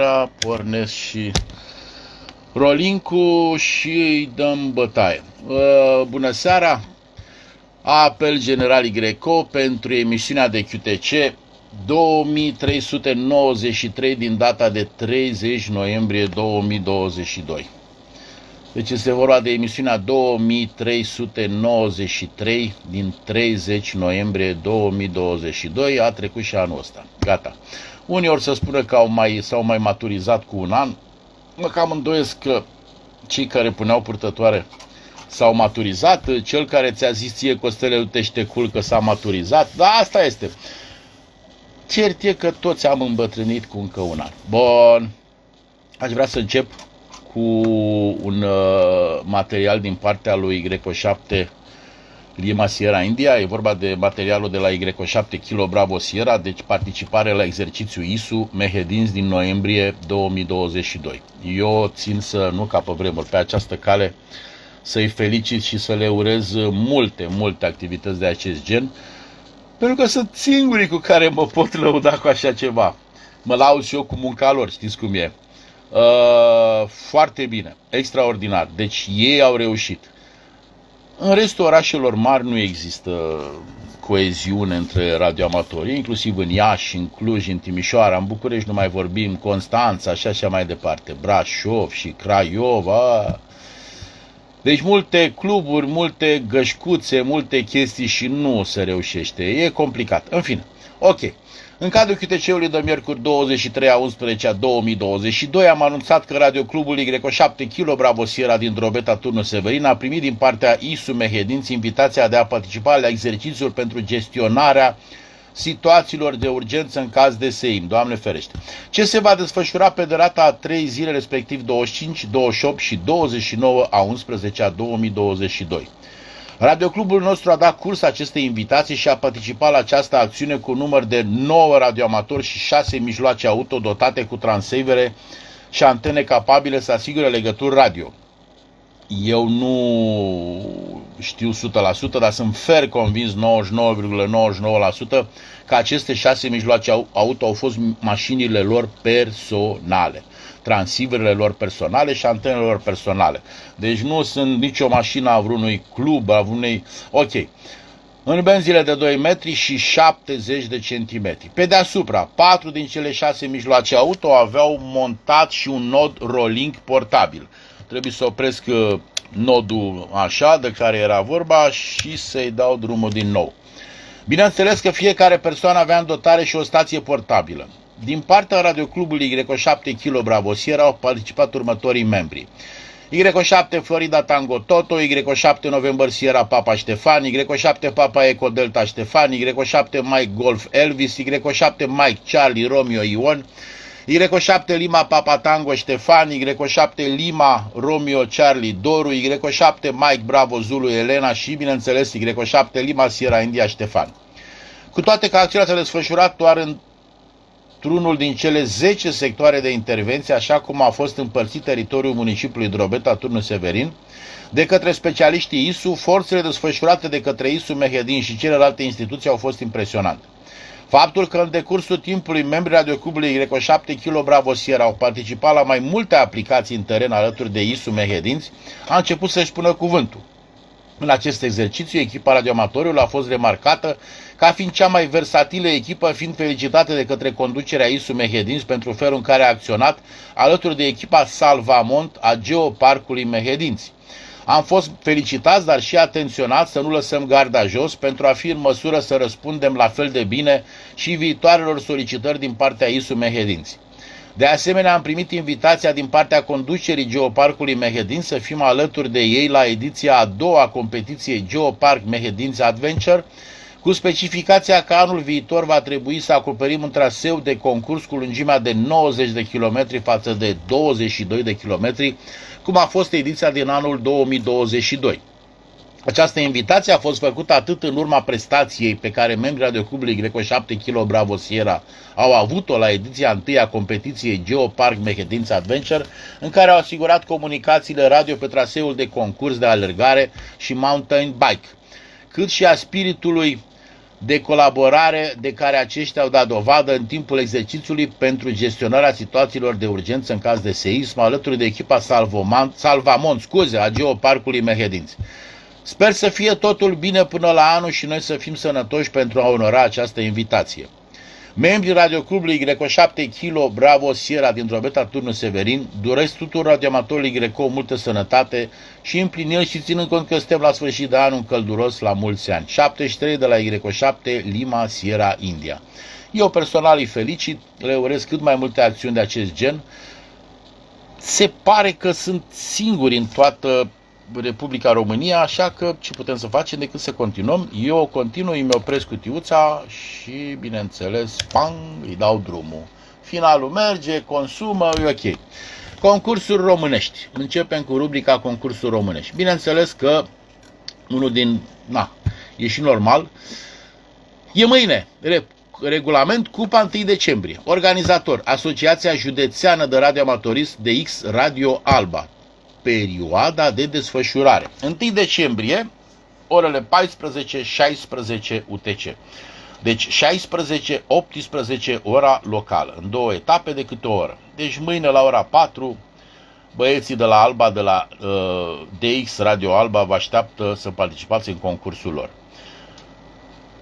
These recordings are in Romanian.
seara, pornesc și Rolincu și îi dăm bătaie. Uh, bună seara! Apel General Greco pentru emisiunea de QTC 2393 din data de 30 noiembrie 2022. Deci este vorba de emisiunea 2393 din 30 noiembrie 2022. A trecut și anul ăsta. Gata. Unii ori să spună că au mai, s-au mai maturizat cu un an. Mă cam îndoiesc că cei care puneau purtătoare s-au maturizat. Cel care ți-a zis ție, Costele, uite te culcă s-a maturizat. Da, asta este. Cert e că toți am îmbătrânit cu încă un an. Bun. Aș vrea să încep cu un uh, material din partea lui Greco 7 Lima Sierra India. E vorba de materialul de la Y7 Kilo Bravo Sierra, deci participare la exercițiu ISU Mehedins din noiembrie 2022. Eu țin să nu capă vremuri pe această cale să-i felicit și să le urez multe, multe activități de acest gen, pentru că sunt singurii cu care mă pot lăuda cu așa ceva. Mă laud și eu cu munca lor, știți cum e. Uh, foarte bine, extraordinar. Deci ei au reușit. În restul orașelor mari nu există coeziune între radioamatori, inclusiv în Iași, în Cluj, în Timișoara, în București nu mai vorbim, Constanța și așa mai departe, Brașov și Craiova. Deci multe cluburi, multe gășcuțe, multe chestii și nu se reușește. E complicat. În fine, ok. În cadrul QTC-ului de miercuri 23 a 11 a 2022 am anunțat că Radioclubul Y7 Kilo Bravo Sierra din Drobeta Turnul Severin a primit din partea ISU Mehedinți invitația de a participa la exercițiul pentru gestionarea situațiilor de urgență în caz de SEIM, Doamne ferește. Ce se va desfășura pe durata a 3 zile, respectiv 25, 28 și 29 a 11 a 2022. Radioclubul nostru a dat curs acestei invitații și a participat la această acțiune cu număr de 9 radioamatori și 6 mijloace auto dotate cu transceivere și antene capabile să asigure legături radio. Eu nu știu 100%, dar sunt fer convins 99,99% că aceste șase mijloace auto au fost mașinile lor personale transceiverele lor personale și antenele lor personale. Deci nu sunt nicio mașină a vreunui club, a vreunui... Ok. În benzile de 2 metri și 70 de centimetri. Pe deasupra, patru din cele șase mijloace auto aveau montat și un nod rolling portabil. Trebuie să opresc uh, nodul așa de care era vorba și să-i dau drumul din nou. Bineînțeles că fiecare persoană avea în dotare și o stație portabilă. Din partea radioclubului Y7 Kilo Bravosier au participat următorii membri. Y7 Florida Tango Toto, Y7 November Sierra Papa Ștefan, Y7 Papa Eco Delta Ștefan, Y7 Mike Golf Elvis, Y7 Mike Charlie Romeo Ion, Y7 Lima Papa Tango Ștefan, Y7 Lima Romeo Charlie Doru, Y7 Mike Bravo Zulu Elena și, bineînțeles, Y7 Lima Sierra India Ștefan. Cu toate că acțiunea s-a desfășurat doar în într-unul din cele 10 sectoare de intervenție, așa cum a fost împărțit teritoriul municipiului Drobeta, Turnul Severin, de către specialiștii ISU, forțele desfășurate de către ISU Mehedin și celelalte instituții au fost impresionante. Faptul că în decursul timpului membrii Radiocubului Greco 7 Kilo Bravo Sierra au participat la mai multe aplicații în teren alături de ISU Mehedinți a început să-și pună cuvântul. În acest exercițiu, echipa radioamatorului a fost remarcată ca fiind cea mai versatilă echipă, fiind felicitată de către conducerea ISU Mehedinți pentru felul în care a acționat alături de echipa Salvamont a Geoparcului Mehedinți. Am fost felicitați, dar și atenționați să nu lăsăm garda jos pentru a fi în măsură să răspundem la fel de bine și viitoarelor solicitări din partea ISU Mehedinți. De asemenea, am primit invitația din partea conducerii Geoparcului Mehedin să fim alături de ei la ediția a doua a competiției Geopark Mehedinți Adventure, cu specificația că anul viitor va trebui să acoperim un traseu de concurs cu lungimea de 90 de km față de 22 de km, cum a fost ediția din anul 2022. Această invitație a fost făcută atât în urma prestației pe care membrii Radioclubului Grecoș 7 kg Bravo Sierra au avut-o la ediția întâi a competiției Geopark Mehedința Adventure, în care au asigurat comunicațiile radio pe traseul de concurs de alergare și mountain bike, cât și a spiritului de colaborare de care aceștia au dat dovadă în timpul exercițiului pentru gestionarea situațiilor de urgență în caz de seism, alături de echipa Salvamont, Salvamont scuze, a Geoparcului Mehedinți. Sper să fie totul bine până la anul și noi să fim sănătoși pentru a onora această invitație. Membrii Radioclubului Greco 7 Kilo Bravo Sierra din Drobeta Turnu Severin doresc tuturor radioamatorii Greco multă sănătate și împliniri și ținând cont că suntem la sfârșit de an un călduros la mulți ani. 73 de la Greco 7 Lima Sierra India. Eu personal îi felicit, le urez cât mai multe acțiuni de acest gen. Se pare că sunt singuri în toată Republica România, așa că ce putem să facem decât să continuăm. Eu continui, îmi opresc cutiuța și, bineînțeles, pang, îi dau drumul. Finalul merge, consumă, e ok. Concursuri românești. Începem cu rubrica concursuri românești. Bineînțeles că unul din, na, e și normal, e mâine, regulament Cupa 1 decembrie. Organizator, Asociația Județeană de Radioamatorism de X Radio Alba perioada de desfășurare. 1 decembrie, orele 14-16 UTC. Deci 16-18 ora locală, în două etape de câte o oră. Deci mâine la ora 4, băieții de la Alba, de la uh, DX Radio Alba, vă așteaptă să participați în concursul lor.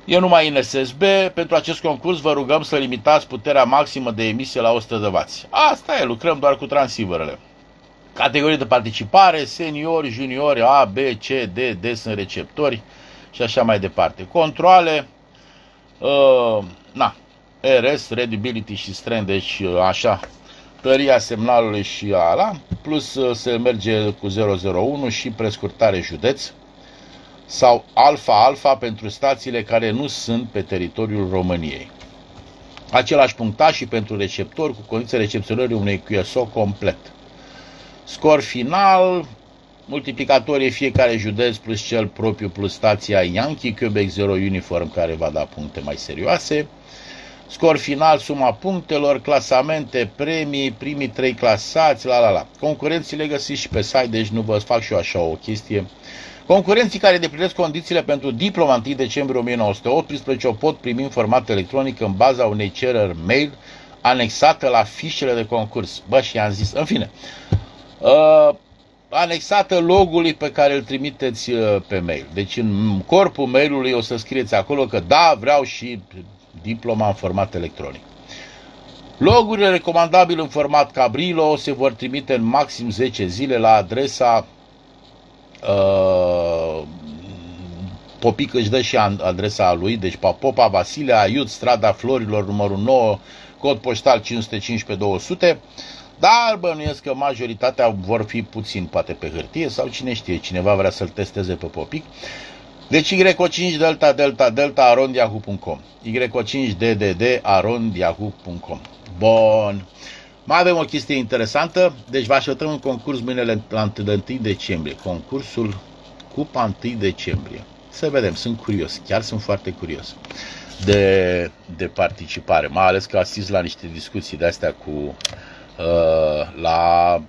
E numai în SSB. Pentru acest concurs vă rugăm să limitați puterea maximă de emisie la 100 de W. Asta e, lucrăm doar cu transceiverele. Categorii de participare, seniori, juniori, A, B, C, D, D sunt receptori și așa mai departe. Controle, uh, na, RS, Readability și Strength, deci uh, așa, tăria semnalului și ala, plus uh, se merge cu 001 și prescurtare județ sau alfa-alfa pentru stațiile care nu sunt pe teritoriul României. Același punctaj și pentru receptori cu condiția recepționării unui QSO complet. Scor final, multiplicatorii fiecare județ plus cel propriu plus stația Yankee, Quebec 0 Uniform care va da puncte mai serioase. Scor final, suma punctelor, clasamente, premii, primii trei clasați, la la la. Concurenții le găsiți și pe site, deci nu vă fac și eu așa o chestie. Concurenții care deplinesc condițiile pentru diploma 1 decembrie 1918 o pot primi în format electronic în baza unei cereri mail anexată la fișele de concurs. Bă, și am zis, în fine, uh, anexată logului pe care îl trimiteți uh, pe mail. Deci în corpul mailului o să scrieți acolo că da, vreau și diploma în format electronic. Logurile recomandabile în format Cabrilo se vor trimite în maxim 10 zile la adresa uh, Popic își dă și adresa lui, deci Popa Vasile, Aiut, strada Florilor, numărul 9, cod poștal 515-200, dar bănuiesc că majoritatea vor fi puțin poate pe hârtie sau cine știe, cineva vrea să-l testeze pe Popic. Deci YO5 delta delta delta arondiahu.com YO5 DDD arondiahu.com Bun. Mai avem o chestie interesantă, deci vă așteptăm în concurs mâine la 1 decembrie. Concursul Cupa 1 decembrie. Să vedem, sunt curios, chiar sunt foarte curios de, de participare, mai ales că asist la niște discuții de astea cu uh, la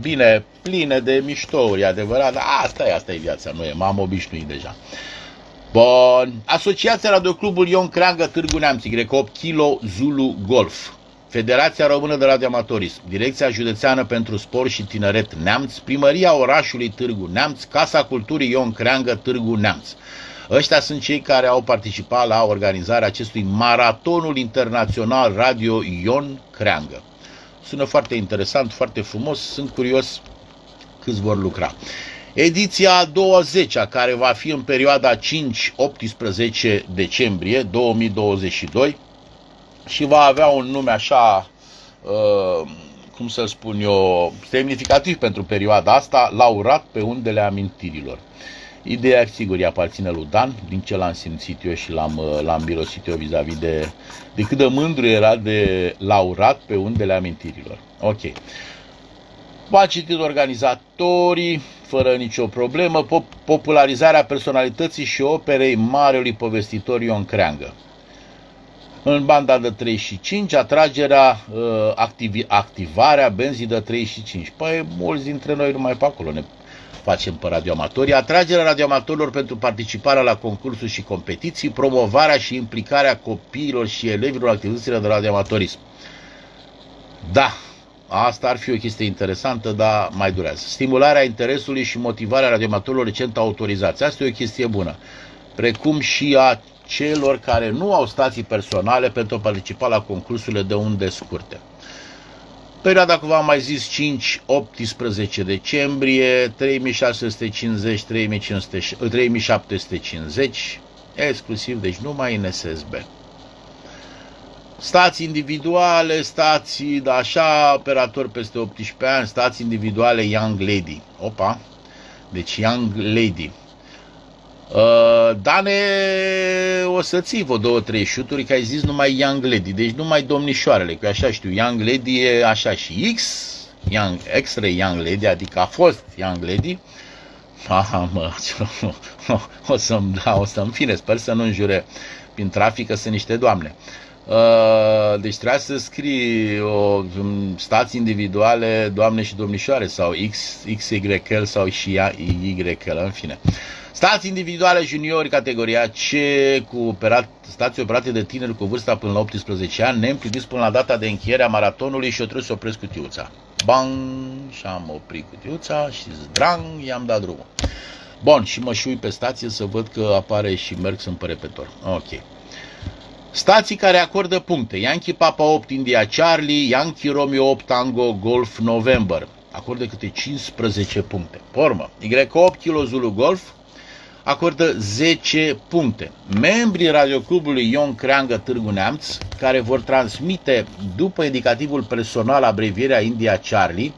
bine, pline de miștouri, adevărat, dar asta e, asta e viața, nu e, m-am obișnuit deja. Bun. Asociația Radioclubul Ion Creangă Târgu Neamț, Y8 Kilo Zulu Golf. Federația Română de Radioamatorism, Direcția Județeană pentru Sport și Tineret Neamț, Primăria Orașului Târgu Neamț, Casa Culturii Ion Creangă Târgu Neamț. Ăștia sunt cei care au participat la organizarea acestui maratonul internațional Radio Ion Creangă. Sună foarte interesant, foarte frumos, sunt curios câți vor lucra. Ediția 20, care va fi în perioada 5-18 decembrie 2022 și va avea un nume așa, uh, cum să spun eu, semnificativ pentru perioada asta, laurat pe undele amintirilor. Ideea, sigur, îi aparține lui Dan, din ce l-am simțit eu și l-am, uh, l-am mirosit eu vis-a-vis de, de cât de mândru era de laurat pe undele amintirilor. Ok. V-a citit organizatorii, fără nicio problemă, popularizarea personalității și operei marelui povestitor Ion Creangă. În banda de 35, atragerea, uh, activi, activarea benzii de 35. Păi, mulți dintre noi numai pe acolo ne facem pe radioamatori, atragerea radioamatorilor pentru participarea la concursuri și competiții, promovarea și implicarea copiilor și elevilor în activitățile de radioamatorism. Da, asta ar fi o chestie interesantă, dar mai durează. Stimularea interesului și motivarea radioamatorilor recent autorizați. Asta e o chestie bună. Precum și a celor care nu au stații personale pentru a participa la concursurile de unde scurte. Perioada, cum v-am mai zis, 5-18 decembrie, 3650, 3750, exclusiv, deci numai în SSB. Stații individuale, stații, da, așa, operatori peste 18 ani, stații individuale Young Lady. Opa! Deci Young Lady. Uh, Dane, o să ții vă două, trei șuturi, că ai zis numai Young Lady, deci numai domnișoarele, că așa știu, Young Lady e așa și X, Young, extra Young Lady, adică a fost Young Lady, Aha, mă, o să-mi, da, o să-mi fine, sper să nu înjure prin trafic, că sunt niște doamne. Uh, deci trebuie să scrii o stații individuale, doamne și domnișoare, sau X, XYL sau și YL, în fine. Stații individuale juniori, categoria C, cu operat, stații operate de tineri cu vârsta până la 18 ani, neîmpliniți până la data de încheiere a maratonului și o trebuie să opresc cutiuța. Bang! Și am oprit cutiuța și zdrang, i-am dat drumul. Bun, și mă șui pe stație să văd că apare și merg sunt pe repetor. Ok. Stații care acordă puncte. Yankee Papa 8 India Charlie, Yankee Romeo 8 Tango Golf November. Acordă câte 15 puncte. Pormă. Y8 Kilo Zulu Golf, acordă 10 puncte. Membrii radioclubului Ion Creangă Târgu Neamț, care vor transmite după indicativul personal abrevierea India Charlie,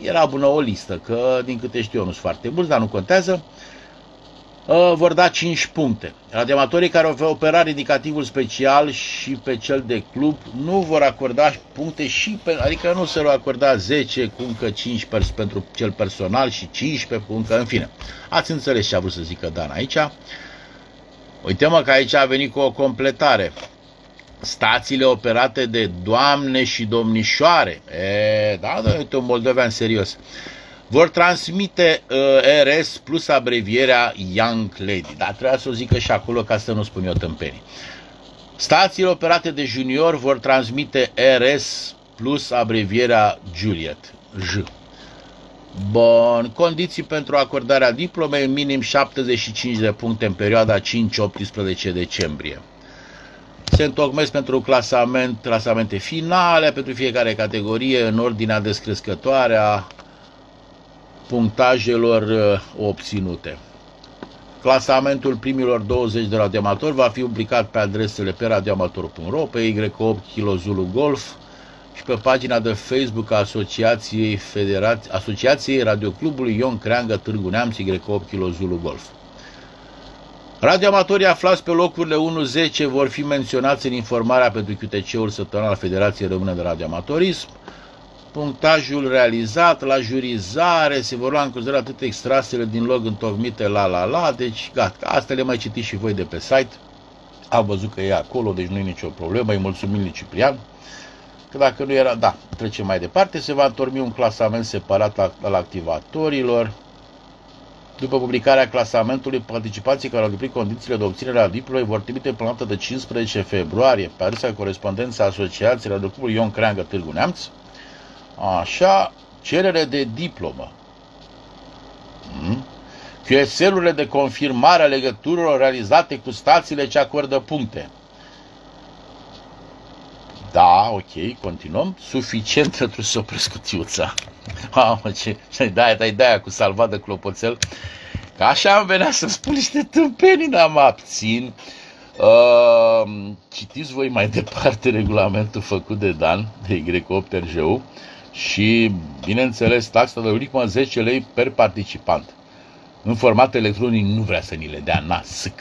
era bună o listă, că din câte știu eu nu sunt foarte mulți, dar nu contează, uh, vor da 5 puncte. Radiamatorii care vor opera indicativul special și pe cel de club nu vor acorda puncte și pe, adică nu se vor acorda 10 cu încă 5 pers- pentru cel personal și 15 cu încă, în fine. Ați înțeles ce a vrut să zică Dan aici. Uite-mă că aici a venit cu o completare. Stațiile operate de doamne și domnișoare. E, da, da, uite un moldovean serios vor transmite uh, RS plus abrevierea Young Lady. Dar trebuia să o zică și acolo ca să nu spun eu tâmpenii. Stațiile operate de junior vor transmite RS plus abrevierea Juliet. J. Bun, condiții pentru acordarea diplomei, minim 75 de puncte în perioada 5-18 decembrie. Se întocmesc pentru clasament, clasamente finale pentru fiecare categorie în ordinea descrescătoare a punctajelor uh, obținute. Clasamentul primilor 20 de radioamatori va fi publicat pe adresele pe radioamator.ro, pe Y8 Kilo Zulu Golf și pe pagina de Facebook a Asociației, Federați- Asociației Radioclubului Ion Creangă Târgu Neamț Y8 Kilo Zulu Golf. Radioamatorii aflați pe locurile 1-10 vor fi menționați în informarea pentru QTC-ul săptămânal al Federației Române de Radioamatorism punctajul realizat, la jurizare, se vor lua în considerare atât extrasele din log întocmite la la la, deci gata, asta le mai citiți și voi de pe site, am văzut că e acolo, deci nu e nicio problemă, îi mulțumim lui Ciprian, că dacă nu era, da, trecem mai departe, se va întormi un clasament separat al, al activatorilor, după publicarea clasamentului, participanții care au îndeplinit condițiile de obținere a diplomei vor trimite până data de 15 februarie. Pe adresa corespondența Asociației de Clubul Ion Creangă Târgu Neamț, Așa, cerere de diplomă. Hmm? QSL-urile de confirmare a legăturilor realizate cu stațiile ce acordă puncte. Da, ok, continuăm. Suficient pentru să opresc cutiuța. Mamă, ce... Da, dai de cu salvat de clopoțel. Că așa am venea să spun niște tâmpenii, dar mă abțin. Uh, citiți voi mai departe regulamentul făcut de Dan, de Y8RGU și, bineînțeles, taxa de ultimă 10 lei per participant. În format electronic nu vrea să ni le dea nasc.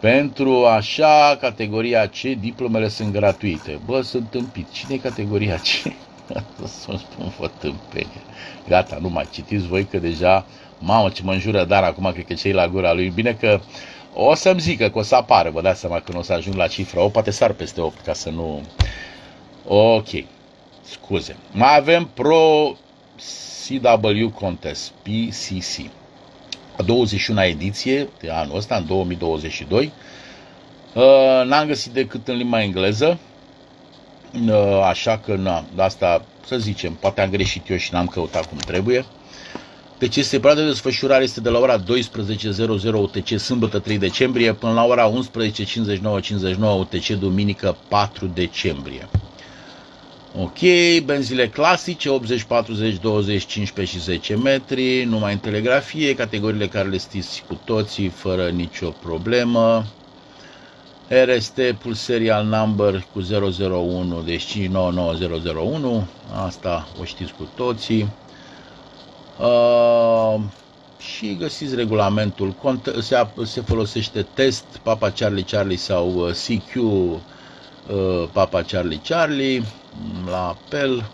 Pentru așa, categoria C, diplomele sunt gratuite. Bă, sunt tâmpit. Cine e categoria C? Să-mi spun fă tâmpenie. Gata, nu mai citiți voi că deja, mamă ce mă înjură dar acum, cred că cei la gura lui. Bine că o să-mi zică că o să apară, vă dați seama când o să ajung la cifra 8, poate sar peste 8 ca să nu... Ok scuze. Mai avem Pro CW Contest, PCC. A 21 ediție de anul ăsta, în 2022. Uh, n-am găsit decât în limba engleză, uh, așa că na, asta să zicem, poate am greșit eu și n-am căutat cum trebuie. Deci este perioada de desfășurare este de la ora 12.00 UTC sâmbătă 3 decembrie până la ora 11.59.59 UTC duminică 4 decembrie. Ok, benzile clasice, 80, 40, 20, 15 și 10 metri, numai în telegrafie, categoriile care le știți cu toții, fără nicio problemă. RST full serial number cu 001, deci 599001, asta o știți cu toții. Uh, și găsiți regulamentul, se, se folosește test Papa Charlie Charlie sau uh, CQ uh, Papa Charlie Charlie la apel.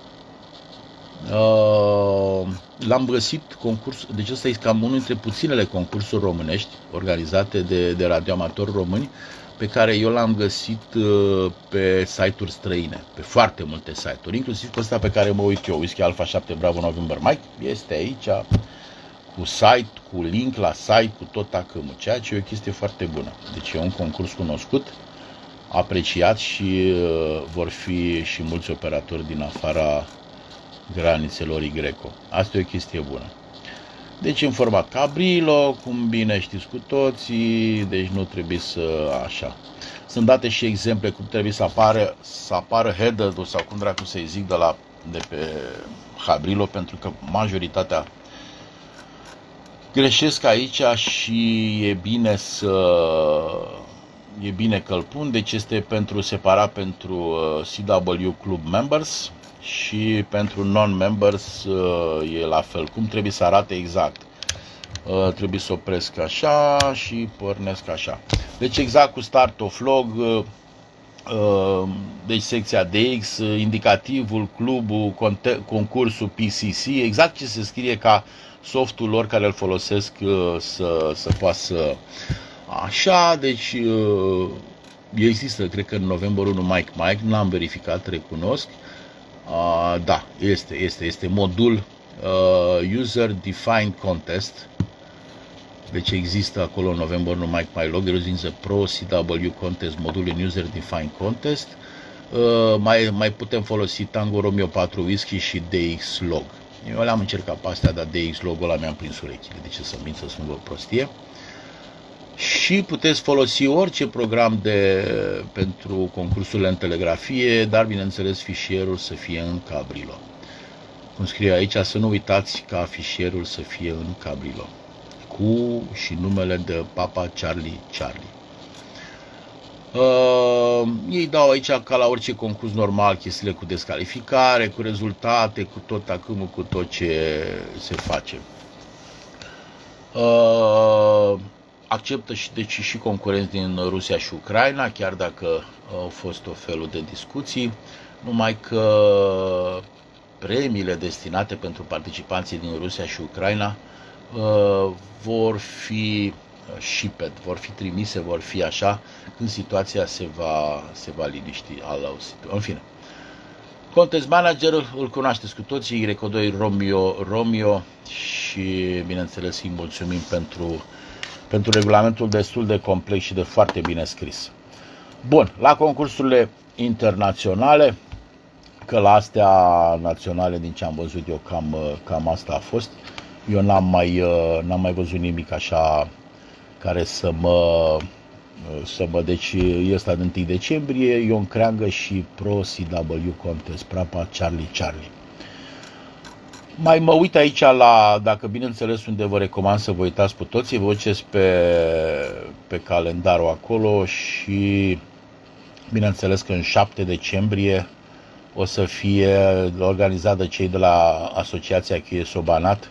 Uh, l-am găsit concurs, deci ăsta e cam unul dintre puținele concursuri românești organizate de, de radioamatori români pe care eu l-am găsit uh, pe site-uri străine, pe foarte multe site-uri, inclusiv pe ăsta pe care mă uit eu, Whisky Alpha 7 Bravo November Mike, este aici cu site, cu link la site, cu tot tacâmul, ceea ce e o chestie foarte bună. Deci e un concurs cunoscut, apreciat și uh, vor fi și mulți operatori din afara granițelor Greco. Asta e o chestie bună. Deci în format cabrilo, cum bine știți cu toții, deci nu trebuie să așa. Sunt date și exemple cum trebuie să apară, să apară header sau cum dracu să-i zic de, la, de pe Cabrilo, pentru că majoritatea greșesc aici și e bine să e bine că îl pun, deci este pentru separat pentru uh, CW Club Members, și pentru non-members uh, e la fel. Cum trebuie să arate exact? Uh, trebuie să opresc așa și pornesc așa. Deci exact cu start of log, uh, deci secția DX, indicativul, clubul, concursul PCC, exact ce se scrie ca softul lor care îl folosesc să, să poată să... Așa, deci există, cred că în novembrie 1 Mike Mike, nu am verificat, recunosc. Uh, da, este, este, este modul uh, User Defined Contest. Deci există acolo în novembrie numai My Log, Erozință Pro CW Contest, modul în User Defined Contest. Uh, mai, mai putem folosi Tango Romeo 4 Whisky și DX Log. Eu le-am încercat pe astea, dar DX Log ăla mi-am prins urechile. De ce să mint să spun o prostie? Uh, și puteți folosi orice program de, pentru concursurile în telegrafie, dar bineînțeles fișierul să fie în Cabrilo. Cum scrie aici, să nu uitați ca fișierul să fie în Cabrilo, cu și numele de Papa Charlie Charlie. Uh, ei dau aici ca la orice concurs normal chestiile cu descalificare, cu rezultate, cu tot acâmul, cu tot ce se face. Uh, acceptă și, deci, și concurenți din Rusia și Ucraina, chiar dacă au fost o felul de discuții, numai că premiile destinate pentru participanții din Rusia și Ucraina uh, vor fi shipped, vor fi trimise, vor fi așa, când situația se va, se va liniști. În fine. Contest Manager îl cunoașteți cu toții, Greco 2 Romeo, Romeo și bineînțeles îi mulțumim pentru pentru regulamentul destul de complex și de foarte bine scris. Bun, la concursurile internaționale, că la astea naționale, din ce am văzut eu, cam, cam asta a fost. Eu n-am mai, n-am mai văzut nimic așa care să mă, să mă deci ăsta de 1 decembrie, Ion Creangă și Pro CW Contest, Prapa Charlie Charlie. Mai mă uit aici la, dacă bineînțeles unde vă recomand să vă uitați cu toții, vă uitați pe, pe calendarul acolo și bineînțeles că în 7 decembrie o să fie organizat de cei de la Asociația Cheie Sobanat,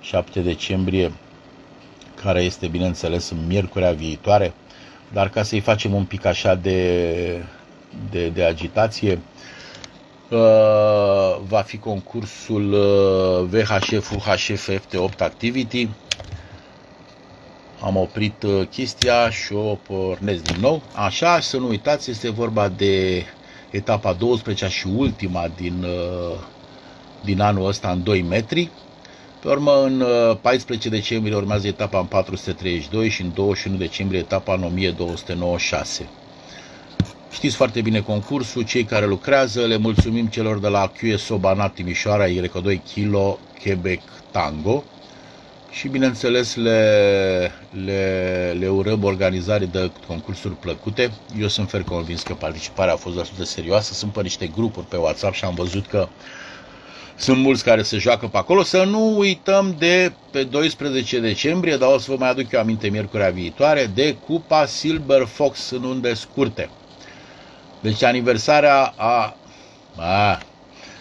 7 decembrie, care este bineînțeles în miercurea viitoare, dar ca să-i facem un pic așa de, de, de agitație, Uh, va fi concursul uh, VHF UHF FT8 Activity. Am oprit uh, chestia și o pornesc din nou. Așa, să nu uitați, este vorba de etapa 12 și ultima din, din anul ăsta în 2 metri. Pe urmă, în 14 decembrie urmează etapa în 432 și în 21 decembrie etapa în 1296. Știți foarte bine concursul, cei care lucrează, le mulțumim celor de la QS Sobanat Timișoara, YRECO2 Kilo, Quebec Tango și bineînțeles le, le, le urăm organizare de concursuri plăcute. Eu sunt fer convins că participarea a fost destul de serioasă, sunt pe niște grupuri pe WhatsApp și am văzut că sunt mulți care se joacă pe acolo. Să nu uităm de pe 12 decembrie, dar o să vă mai aduc eu aminte miercurea viitoare, de Cupa Silver Fox în unde scurte. Deci aniversarea a, a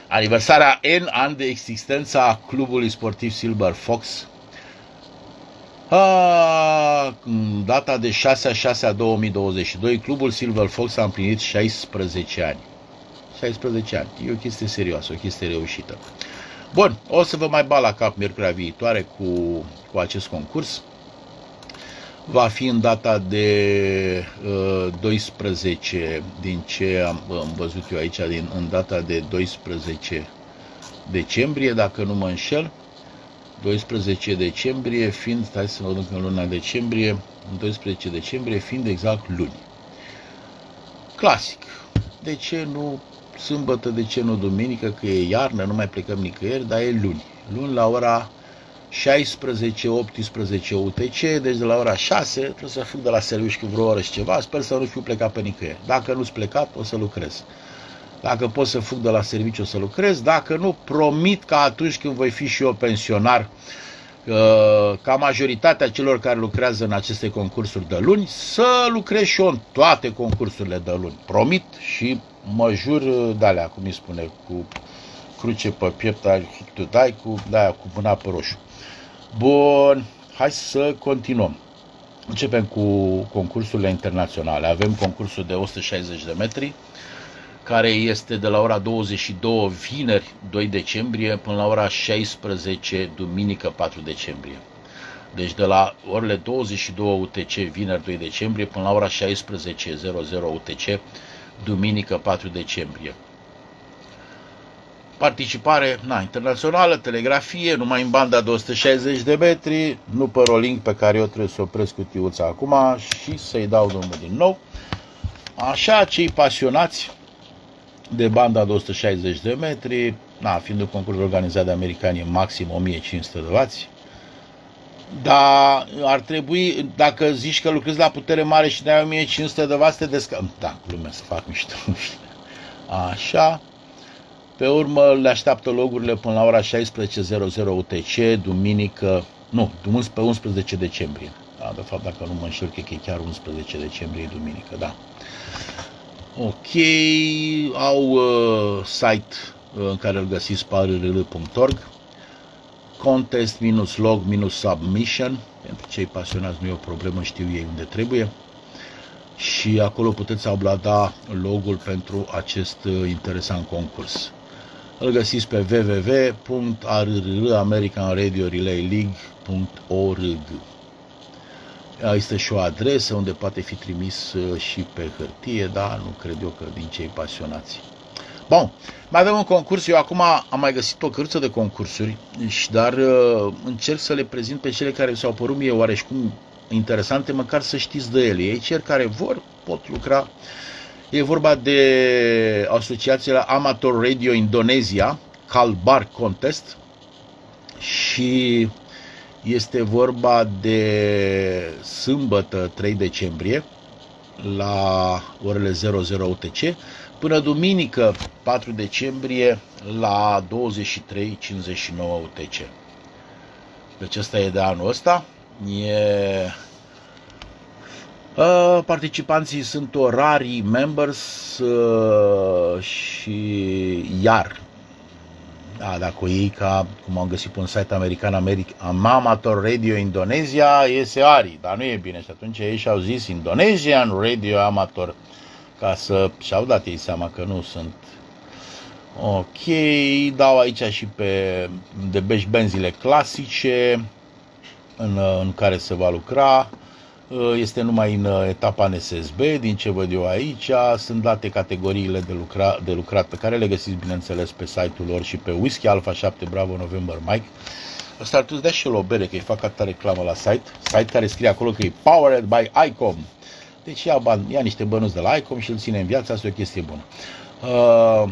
aniversarea N ani de existența clubului sportiv Silver Fox. A, data de 6 a 6 a 2022, clubul Silver Fox a împlinit 16 ani. 16 ani. E o chestie serioasă, o chestie reușită. Bun, o să vă mai bat la cap miercurea viitoare cu, cu acest concurs va fi în data de uh, 12, din ce am, am văzut eu aici, din, în data de 12 decembrie, dacă nu mă înșel. 12 decembrie fiind, stai să vă duc în luna decembrie, în 12 decembrie fiind exact luni. Clasic. De ce nu sâmbătă, de ce nu duminică, că e iarnă, nu mai plecăm nicăieri, dar e luni. Luni la ora 16-18 UTC, deci de la ora 6 trebuie să fug de la serviciu cu vreo oră și ceva, sper să nu fiu plecat pe nicăieri. Dacă nu-s plecat, o să lucrez. Dacă pot să fug de la serviciu, o să lucrez. Dacă nu, promit că atunci când voi fi și eu pensionar, uh, ca majoritatea celor care lucrează în aceste concursuri de luni, să lucrez și eu în toate concursurile de luni. Promit și mă jur de alea, cum îi spune, cu cruce pe piept, tu dai cu, da, cu mâna pe roșu. Bun, hai să continuăm. Începem cu concursurile internaționale. Avem concursul de 160 de metri, care este de la ora 22 vineri 2 decembrie până la ora 16 duminică 4 decembrie. Deci de la orele 22 UTC vineri 2 decembrie până la ora 16.00 UTC duminică 4 decembrie participare na, internațională, telegrafie, numai în banda de 160 de metri, nu pe rolling pe care eu trebuie să opresc cutiuța acum și să-i dau drumul din nou. Așa, cei pasionați de banda de 160 de metri, na, fiind un concurs organizat de americani maxim 1500 de vați, dar ar trebui, dacă zici că lucrezi la putere mare și de 1500 de vați, te descă... Da, lumea să fac mișto. Așa. Pe urmă le așteaptă logurile până la ora 16.00 UTC, duminică, nu, pe 11 decembrie. Da, de fapt, dacă nu mă înșel, că e chiar 11 decembrie, duminică, da. Ok, au uh, site uh, în care îl găsiți parll.org contest-log-submission pentru cei pasionați nu e o problemă, știu ei unde trebuie și acolo puteți ablada logul pentru acest uh, interesant concurs. Îl găsiți pe www.americanradiorelay.org Este și o adresă unde poate fi trimis uh, și pe hârtie, dar nu cred eu că din cei pasionați. Bun, mai avem un concurs. Eu acum am mai găsit o cărță de concursuri, dar uh, încerc să le prezint pe cele care s-au părut mie oareșcum interesante, măcar să știți de ele. Ei, cei care vor, pot lucra E vorba de asociația Amateur Radio Indonesia, Calbar Contest, și este vorba de sâmbătă 3 decembrie la orele 00 UTC până duminică 4 decembrie la 23.59 UTC. Deci asta e de anul ăsta. E Uh, participanții sunt orarii members uh, și iar da, dacă o iei ca, cum am găsit pe un site american, America, Amator Radio Indonezia, iese ARI, dar nu e bine. Și atunci ei și-au zis Indonesian Radio Amator, ca să și-au dat ei seama că nu sunt. Ok, dau aici și pe de benzile clasice în, în care se va lucra Uh, este numai în uh, etapa NSSB, din ce văd eu aici. Sunt date categoriile de, lucra, de lucrat pe care le găsiți, bineînțeles, pe site-ul lor și pe Whisky Alpha 7 Bravo November Mike. Ăsta ar trebui să dea și el o bere, că îi fac atâta reclamă la site. Site care scrie acolo că e Powered by ICOM. Deci ia, bani, ia niște bănuți de la ICOM și îl ține în viață, asta e o chestie bună. Uh,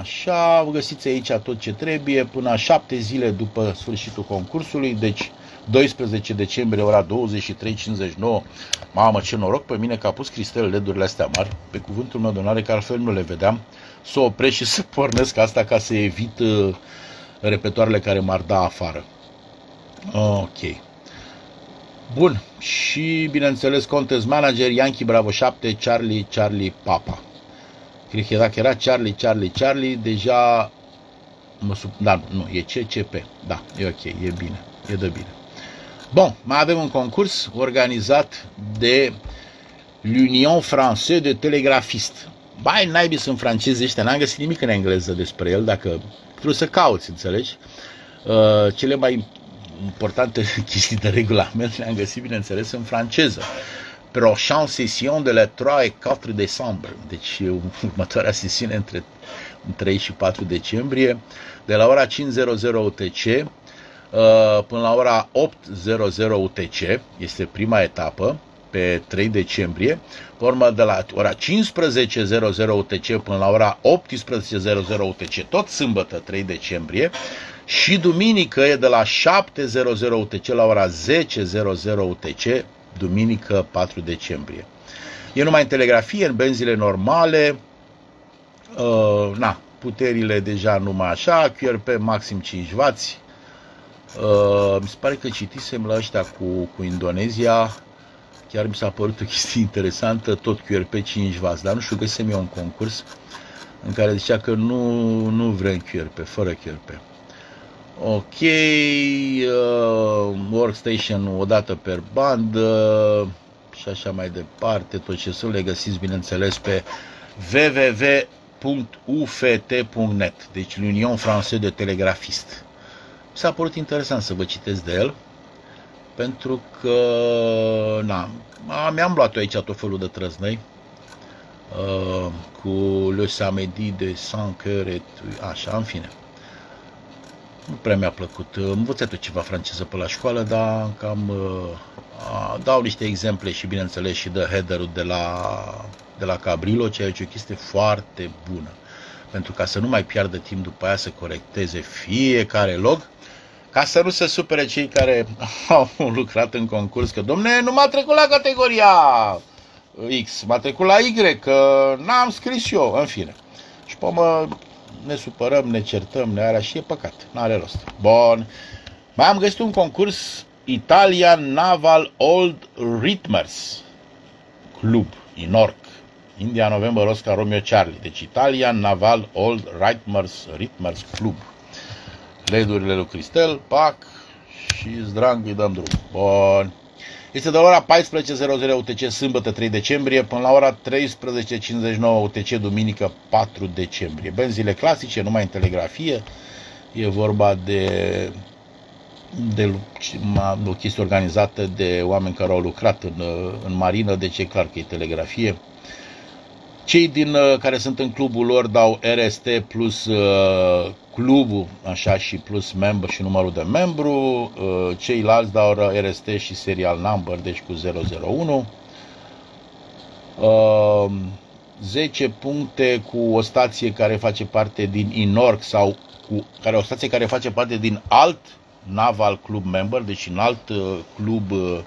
așa, găsiți aici tot ce trebuie până șapte zile după sfârșitul concursului, deci 12 decembrie, ora 23.59. Mamă, ce noroc pe mine că a pus cristel LED-urile astea mari, pe cuvântul meu de onoare, că altfel nu le vedeam, să opresc și să pornesc asta ca să evit uh, repetoarele care m-ar da afară. Ok. Bun. Și, bineînțeles, contest manager Yankee Bravo 7, Charlie, Charlie, Papa. Cred că dacă era Charlie, Charlie, Charlie, deja... Mă sub... Da, nu, e CCP. Da, e ok, e bine, e de bine. Bun, mai avem un concurs organizat de l'Union Française de Telegrafist. Bai, naibii sunt francezi ăștia, n-am găsit nimic în engleză despre el, dacă trebuie să cauți, înțelegi? Uh, cele mai importante chestii de regulament le-am găsit, bineînțeles, în franceză. Prochaine session de la 3 et 4 decembrie. Deci următoarea sesiune între 3 și 4 decembrie, de la ora 5.00 UTC Uh, până la ora 8.00 UTC, este prima etapă, pe 3 decembrie, pe urmă de la ora 15.00 UTC până la ora 18.00 UTC, tot sâmbătă 3 decembrie, și duminică e de la 7.00 UTC la ora 10.00 UTC, duminică 4 decembrie. E numai în telegrafie, în benzile normale, uh, na, puterile deja numai așa, QRP maxim 5W, Uh, mi se pare că citisem la ăștia cu, cu Indonezia, chiar mi s-a părut o chestie interesantă, tot QRP 5V, dar nu știu, găsem eu un concurs în care zicea că nu, nu vrem QRP, fără QRP. Ok, uh, workstation o dată per bandă și așa mai departe, tot ce sunt le găsiți bineînțeles pe www.uft.net, deci l'Union Française de Telegrafist s-a părut interesant să vă citesc de el, pentru că, na, mi-am luat aici tot felul de trăznăi, uh, cu Le Samedi de Saint-Cœur așa, în fine. Nu prea mi-a plăcut. Am învățat tot ceva franceză pe la școală, dar cam uh, dau niște exemple și, bineînțeles, și de header de la, de la Cabrilo, ceea ce e o chestie foarte bună. Pentru ca să nu mai piardă timp după aia să corecteze fiecare log, ca să nu se supere cei care au lucrat în concurs, că domne, nu m-a trecut la categoria X, m-a trecut la Y, că n-am scris eu, în fine. Și pe mă ne supărăm, ne certăm, ne are și e păcat, n-are rost. Bun. Mai am găsit un concurs Italian Naval Old Rhythmers Club, Inorc. India, November, Oscar, Romeo, Charlie. Deci Italian Naval Old Rhythmers, Rhythmers Club. LED-urile lui Cristel, pac, și zdrang îi dăm drum. Bun. Este de la ora 14.00 UTC sâmbătă 3 decembrie până la ora 13.59 UTC duminică 4 decembrie. Benzile clasice, numai în telegrafie. E vorba de, de o chestie organizată de oameni care au lucrat în, în marină, deci e clar că e telegrafie. Cei din care sunt în clubul lor dau RST plus uh, clubul, așa, și plus member și numărul de membru, uh, ceilalți dau RST și serial number, deci cu 001. 10 uh, puncte cu o stație care face parte din INORC sau cu care o stație care face parte din alt Naval Club Member, deci în alt uh, club uh,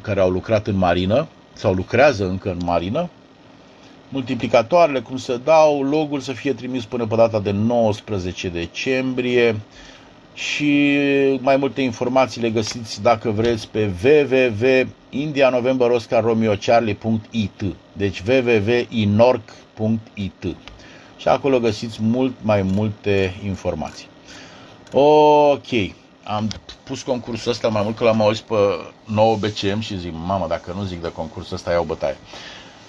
care au lucrat în marină sau lucrează încă în marină multiplicatoarele, cum se dau, logul să fie trimis până pe data de 19 decembrie și mai multe informații le găsiți dacă vreți pe www.indianovemberoscarromeocharlie.it deci www.inorc.it și acolo găsiți mult mai multe informații. Ok, am pus concursul ăsta mai mult că l-am auzit pe 9 BCM și zic, mamă, dacă nu zic de concursul ăsta, iau bătaie.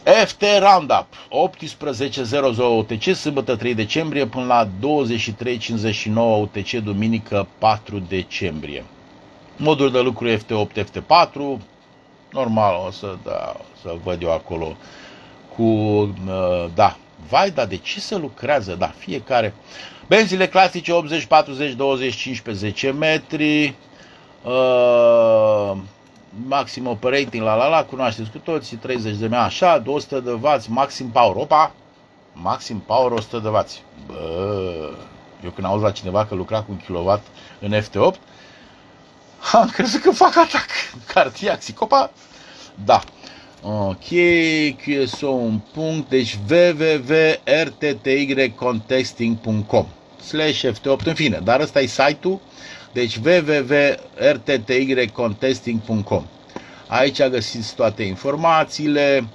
FT Roundup 18.00 UTC, sâmbătă 3 decembrie până la 23.59 UTC, duminică 4 decembrie. Modul de lucru FT8, FT4, normal, o să, da, o să văd eu acolo cu, uh, da, vai, dar de ce să lucrează? Da, fiecare. Benzile clasice 80, 40, 20, 15, 10 metri, uh, maxim operating, la la la, cunoașteți cu toții, 30 de mea, așa, 200 de W, maxim power, opa, maxim power 100 de W. Bă, eu când auz la cineva că lucra cu un kilowatt în FT8, am crezut că fac atac cardiac, copa. Da. Ok, QSO un punct, deci www.rttycontexting.com slash FT8, în fine, dar ăsta e site-ul, deci www.rttycontesting.com Aici găsiți toate informațiile,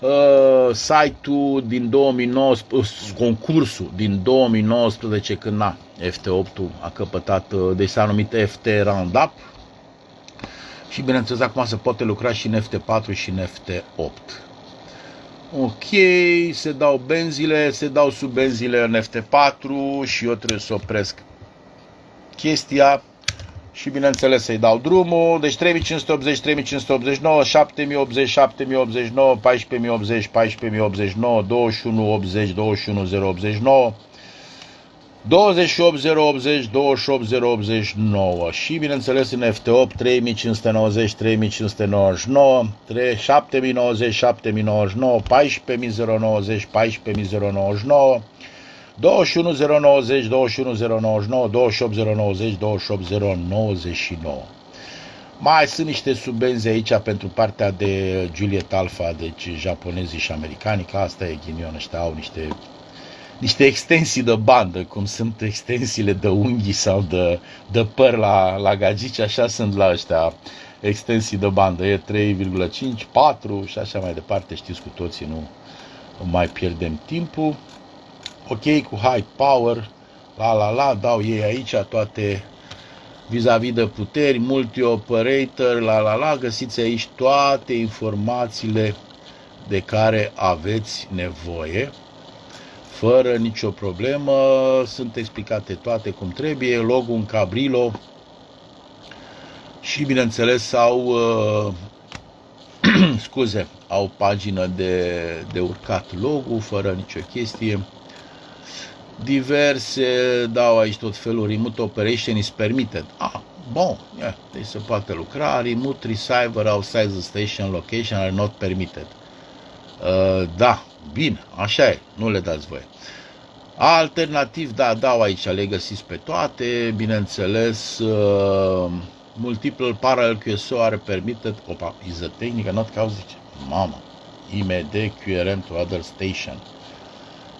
uh, site-ul din 2019, uh, concursul din 2019 când na, FT8-ul a căpătat, uh, deci s-a numit FT Roundup și bineînțeles acum se poate lucra și în FT4 și în FT8. Ok, se dau benzile, se dau sub benzile în FT4 și eu trebuie să opresc chestia și bineînțeles să-i dau drumul. Deci 3580, 3589, 7080, 7089, 14080, 14089, 2180, 21089, 28080, 28089 și bineînțeles în FT8 3590, 3599, 7090, 7099, 14090, 14099, 21090, 21099, 28090, 28099. Mai sunt niște subbenzi aici pentru partea de Juliet Alpha, deci japonezii și americani, că asta e ghinion, ăștia au niște, niște extensii de bandă, cum sunt extensiile de unghii sau de, de păr la, la gagici, așa sunt la ăștia extensii de bandă, e 3,5, 4 și așa mai departe, știți cu toții, nu mai pierdem timpul ok cu high power, la la la, dau ei aici toate vis-a-vis -vis de puteri, multi-operator, la la la, găsiți aici toate informațiile de care aveți nevoie, fără nicio problemă, sunt explicate toate cum trebuie, logul în Cabrilo și bineînțeles au, uh, scuze, au pagină de, de urcat logul, fără nicio chestie, diverse, dau aici tot felul, remote operation is permitted. Ah, bun, yeah, deci se poate lucra, remote receiver outside the station location are not permitted. Uh, da, bine, așa e, nu le dați voie. Alternativ, da, dau aici, le găsiți pe toate, bineînțeles, uh, multiple parallel QSO are permitted, opa, is a technical not cause, zice, mamă, IMD QRM to other station.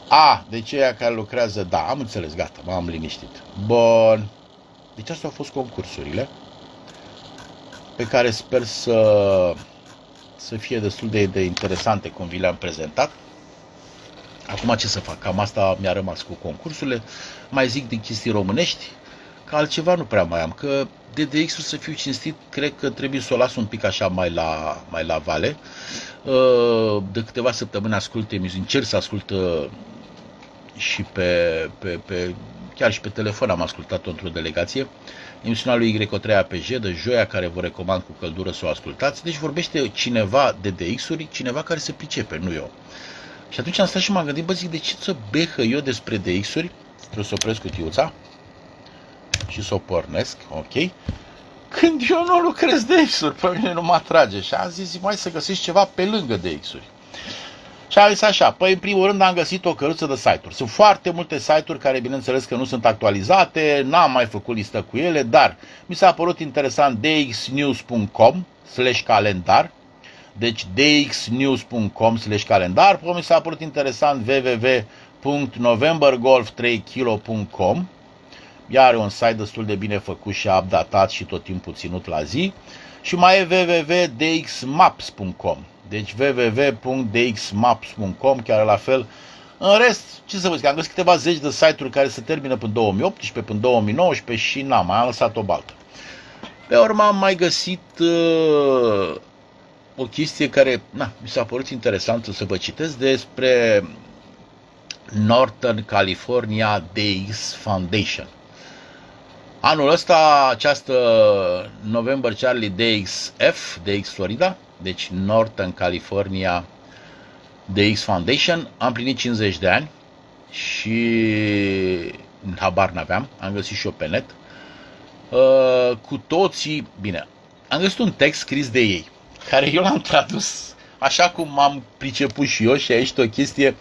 A, deci ceea care lucrează, da, am înțeles, gata, m-am liniștit. Bun. Deci astea au fost concursurile pe care sper să, să fie destul de, de interesante cum vi le-am prezentat. Acum ce să fac? Cam asta mi-a rămas cu concursurile. Mai zic din chestii românești, că altceva nu prea mai am, că DDX-ul să fiu cinstit, cred că trebuie să o las un pic așa mai la, mai la vale. De câteva săptămâni ascult emisiuni, încerc să ascult și pe, pe, pe, chiar și pe telefon am ascultat-o într-o delegație, emisiunea lui Y3 APJ de joia care vă recomand cu căldură să o ascultați. Deci vorbește cineva de DX-uri, cineva care se pricepe, nu eu. Și atunci am stat și m-am gândit, bă, zic, de ce să behă eu despre DX-uri? Trebuie să opresc cutiuța și să o pornesc, ok? Când eu nu lucrez DX-uri, pe mine nu mă atrage. Și am zis, mai să găsești ceva pe lângă DX-uri. Și a zis așa, păi în primul rând am găsit o căruță de site-uri. Sunt foarte multe site-uri care bineînțeles că nu sunt actualizate, n-am mai făcut listă cu ele, dar mi s-a părut interesant dxnews.com slash calendar, deci dxnews.com slash calendar, mi s-a părut interesant www.novembergolf3kilo.com iar e un site destul de bine făcut și updatat și tot timpul ținut la zi. Și mai e www.dxmaps.com deci www.dxmaps.com, chiar la fel. În rest, ce să vă zic, am găsit câteva zeci de site-uri care se termină până 2018, până 2019 și n-am, mai am lăsat o baltă. Pe urmă am mai găsit uh, o chestie care na, mi s-a părut interesantă să vă citesc despre Northern California DX Foundation. Anul ăsta, această November Charlie DXF, DX Florida, deci Northern California DX Foundation, am plinit 50 de ani și habar n-aveam, am găsit și eu pe net. Uh, cu toții, bine, am găsit un text scris de ei, care eu l-am tradus așa cum am priceput și eu și aici o chestie uh,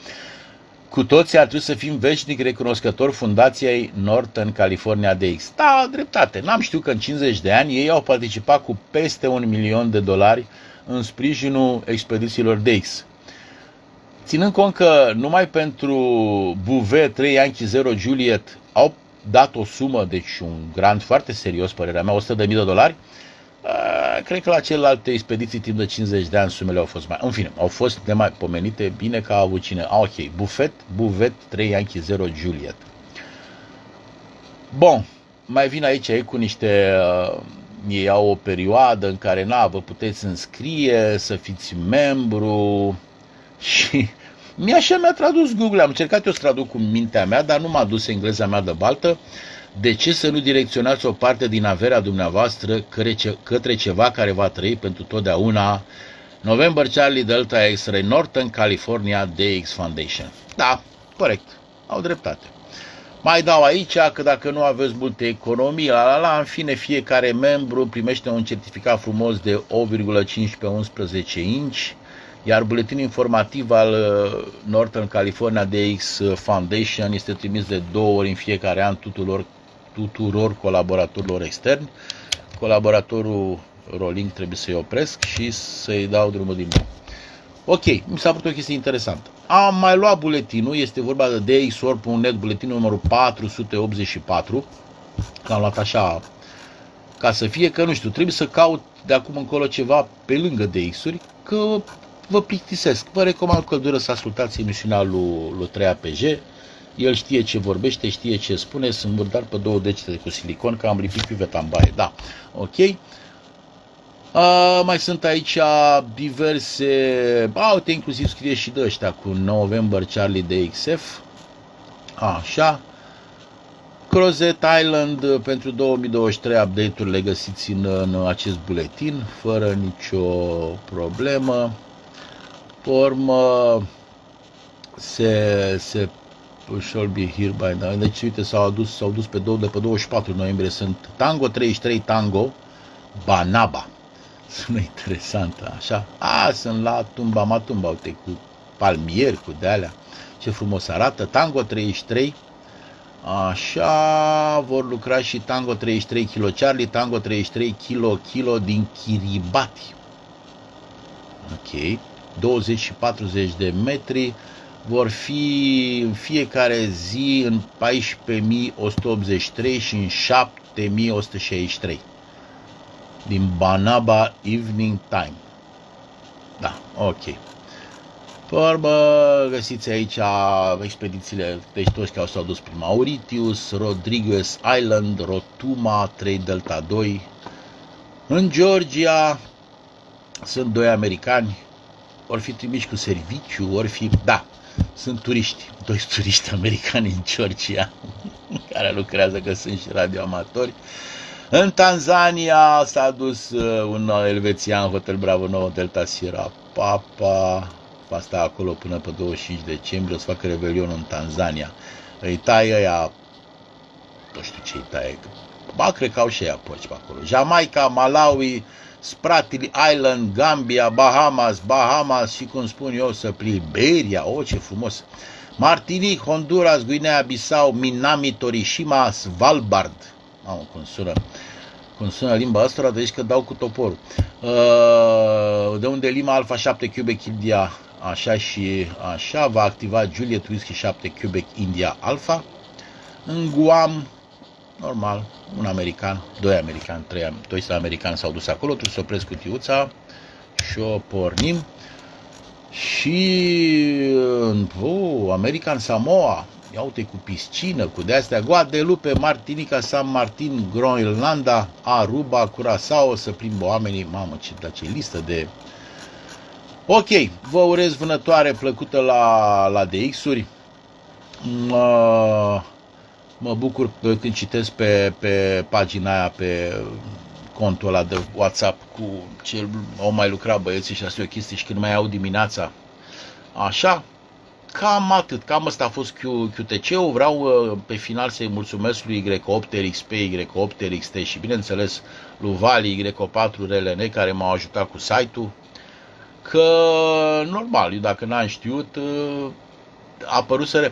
cu toții ar trebui să fim veșnic recunoscători Fundației Northern California DX. Da, dreptate. N-am știut că în 50 de ani ei au participat cu peste un milion de dolari în sprijinul expedițiilor DX. Ținând cont că numai pentru Bouvet 3 Yankee 0 Juliet au dat o sumă, deci un grant foarte serios, părerea mea, 100.000 de dolari, cred că la celelalte expediții timp de 50 de ani sumele au fost mai... În fine, au fost pomenite bine că a avut cine. Ah, ok, Buffet, Buvet 3 Yankee 0 Juliet. Bun, mai vin aici ei cu niște... Uh, ei au o perioadă în care, na, vă puteți înscrie, să fiți membru și mi așa mi-a tradus Google. Am încercat eu să traduc cu mintea mea, dar nu m-a dus engleza mea de baltă. Uh, de ce să nu direcționați o parte din averea dumneavoastră către ceva care va trăi pentru totdeauna? November Charlie Delta X-Ray Northern California DX Foundation. Da, corect, au dreptate. Mai dau aici că dacă nu aveți multe economii, la la la, în fine, fiecare membru primește un certificat frumos de 8,5 pe 11 inch, iar buletinul informativ al uh, Northern California DX Foundation este trimis de două ori în fiecare an tuturor tuturor colaboratorilor externi. Colaboratorul Rolling trebuie să-i opresc și să-i dau drumul din nou. Ok, mi s-a părut o chestie interesantă. Am mai luat buletinul, este vorba de DXOR.net, buletinul numărul 484. L-am luat așa ca să fie că, nu știu, trebuie să caut de acum încolo ceva pe lângă DX-uri, că vă plictisesc. Vă recomand căldură să ascultați emisiunea lui, lui 3APG, el știe ce vorbește, știe ce spune, sunt murdar pe două degete cu silicon, că am lipit chiuveta în baie. Da, ok. Uh, mai sunt aici diverse, a, uite, inclusiv scrie și de ăștia cu November Charlie DXF. Așa. Crozet Island pentru 2023 update-uri le găsiți în, în acest buletin, fără nicio problemă. Pe urmă, se, se shall be here by now. Deci, uite, s-au adus, s-au dus pe, două, de pe 24 noiembrie. Sunt Tango 33 Tango Banaba. Sună interesant, așa. A, sunt la Tumba Matumba, uite, cu palmieri, cu de-alea. Ce frumos arată. Tango 33 Așa, vor lucra și Tango 33 kg Charlie, Tango 33 kg kilo din Kiribati. Ok, 20 și 40 de metri, vor fi în fiecare zi în 14.183 și în 7.163 din Banaba Evening Time. Da, ok. Pe urmă, găsiți aici expedițiile, deci toți care s-au dus prin Mauritius, Rodriguez Island, Rotuma, 3 Delta 2. În Georgia sunt doi americani, ori fi trimiși cu serviciu, ori fi, da, sunt turiști, doi turiști americani în Georgia, care lucrează că sunt și radioamatori. În Tanzania s-a dus uh, un elvețian, Hotel Bravo 9, Delta Sierra Papa, va sta acolo până pe 25 decembrie, o să facă revelion în Tanzania. Îi taie ăia, nu știu ce îi taie, ba, cred că au și ea porci pe acolo. Jamaica, Malawi, Spratly Island, Gambia, Bahamas, Bahamas și cum spun eu să Liberia, o ce frumos. Martinique, Honduras, Guinea-Bissau, Minami, Torishima, Svalbard. Mamă, cum sună, cum sună limba asta, deci că dau cu toporul. Uh, de unde Lima Alpha 7 Quebec India, așa și așa, va activa Juliet Whisky 7 Quebec India Alpha. În Guam, normal, un american, doi americani, trei, doi americani s-au dus acolo, trebuie să opresc cutiuța și o pornim. Și oh, American Samoa, ia uite cu piscină, cu de-astea, Guadeloupe, Martinica, San Martin, Groenlanda, Aruba, Curaçao, să plimbă oamenii, mamă, ce, da, ce listă de... Ok, vă urez vânătoare plăcută la, la DX-uri. Uh, Mă bucur când citesc pe, pe pagina aia, pe contul ăla de WhatsApp cu ce au mai lucrat băieții și astea o chestie și când mai au dimineața. Așa, cam atât, cam asta a fost QTC-ul. Vreau uh, pe final să-i mulțumesc lui Y8 XP, Y8 XT și bineînțeles lui Vali Y4 RLN care m-au ajutat cu site-ul. Că normal, eu dacă n-am știut, uh, a apărut să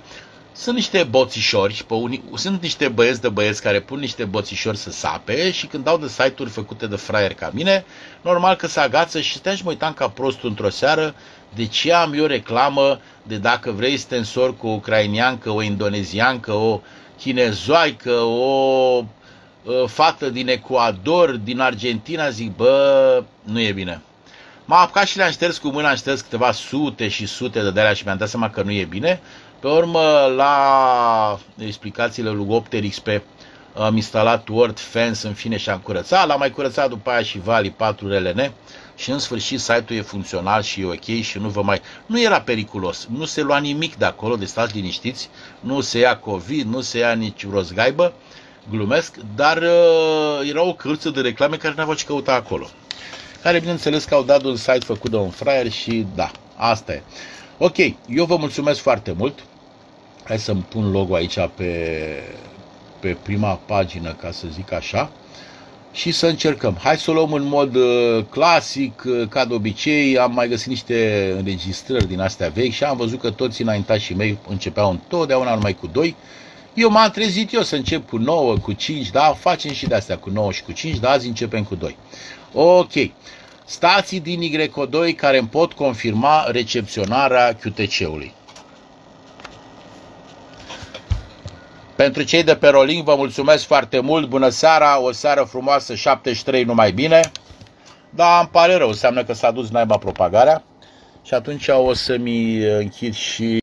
sunt niște boțișori, pe unii, sunt niște băieți de băieți care pun niște boțișori să sape și când dau de site-uri făcute de fraier ca mine, normal că se agață și stai și mă uitam ca prostul într-o seară de ce am eu reclamă de dacă vrei stensor cu o ucrainiancă, o indoneziancă, o chinezoaică, o fată din Ecuador, din Argentina, zic, bă, nu e bine. M-am apucat și le-am șters cu mâna, am șters câteva sute și sute de alea și mi-am dat seama că nu e bine pe urmă, la explicațiile lui Opter XP, am instalat Word, Fence, în fine și am curățat. L-am mai curățat după aia și Vali 4 RLN și în sfârșit site-ul e funcțional și e ok și nu vă mai... Nu era periculos, nu se lua nimic de acolo, de stați liniștiți, nu se ia COVID, nu se ia nici rozgaibă, glumesc, dar uh, era o cărță de reclame care n-aveau ce căuta acolo. Care, bineînțeles, că au dat un site făcut de un fraier și da, asta e. Ok, eu vă mulțumesc foarte mult. Hai să-mi pun logo aici pe, pe prima pagină, ca să zic așa. Și să încercăm. Hai să o luăm în mod uh, clasic, uh, ca de obicei. Am mai găsit niște înregistrări din astea vechi și am văzut că toți înaintașii mei începeau întotdeauna numai cu 2. Eu m-am trezit eu să încep cu 9, cu 5, da, facem și de astea cu 9 și cu 5, dar azi începem cu 2. Ok. Stații din Y2 care îmi pot confirma recepționarea QTC-ului. Pentru cei de pe Rolling vă mulțumesc foarte mult, bună seara, o seară frumoasă, 73 numai bine. Da, îmi pare rău, înseamnă că s-a dus naiba propagarea și atunci o să-mi închid și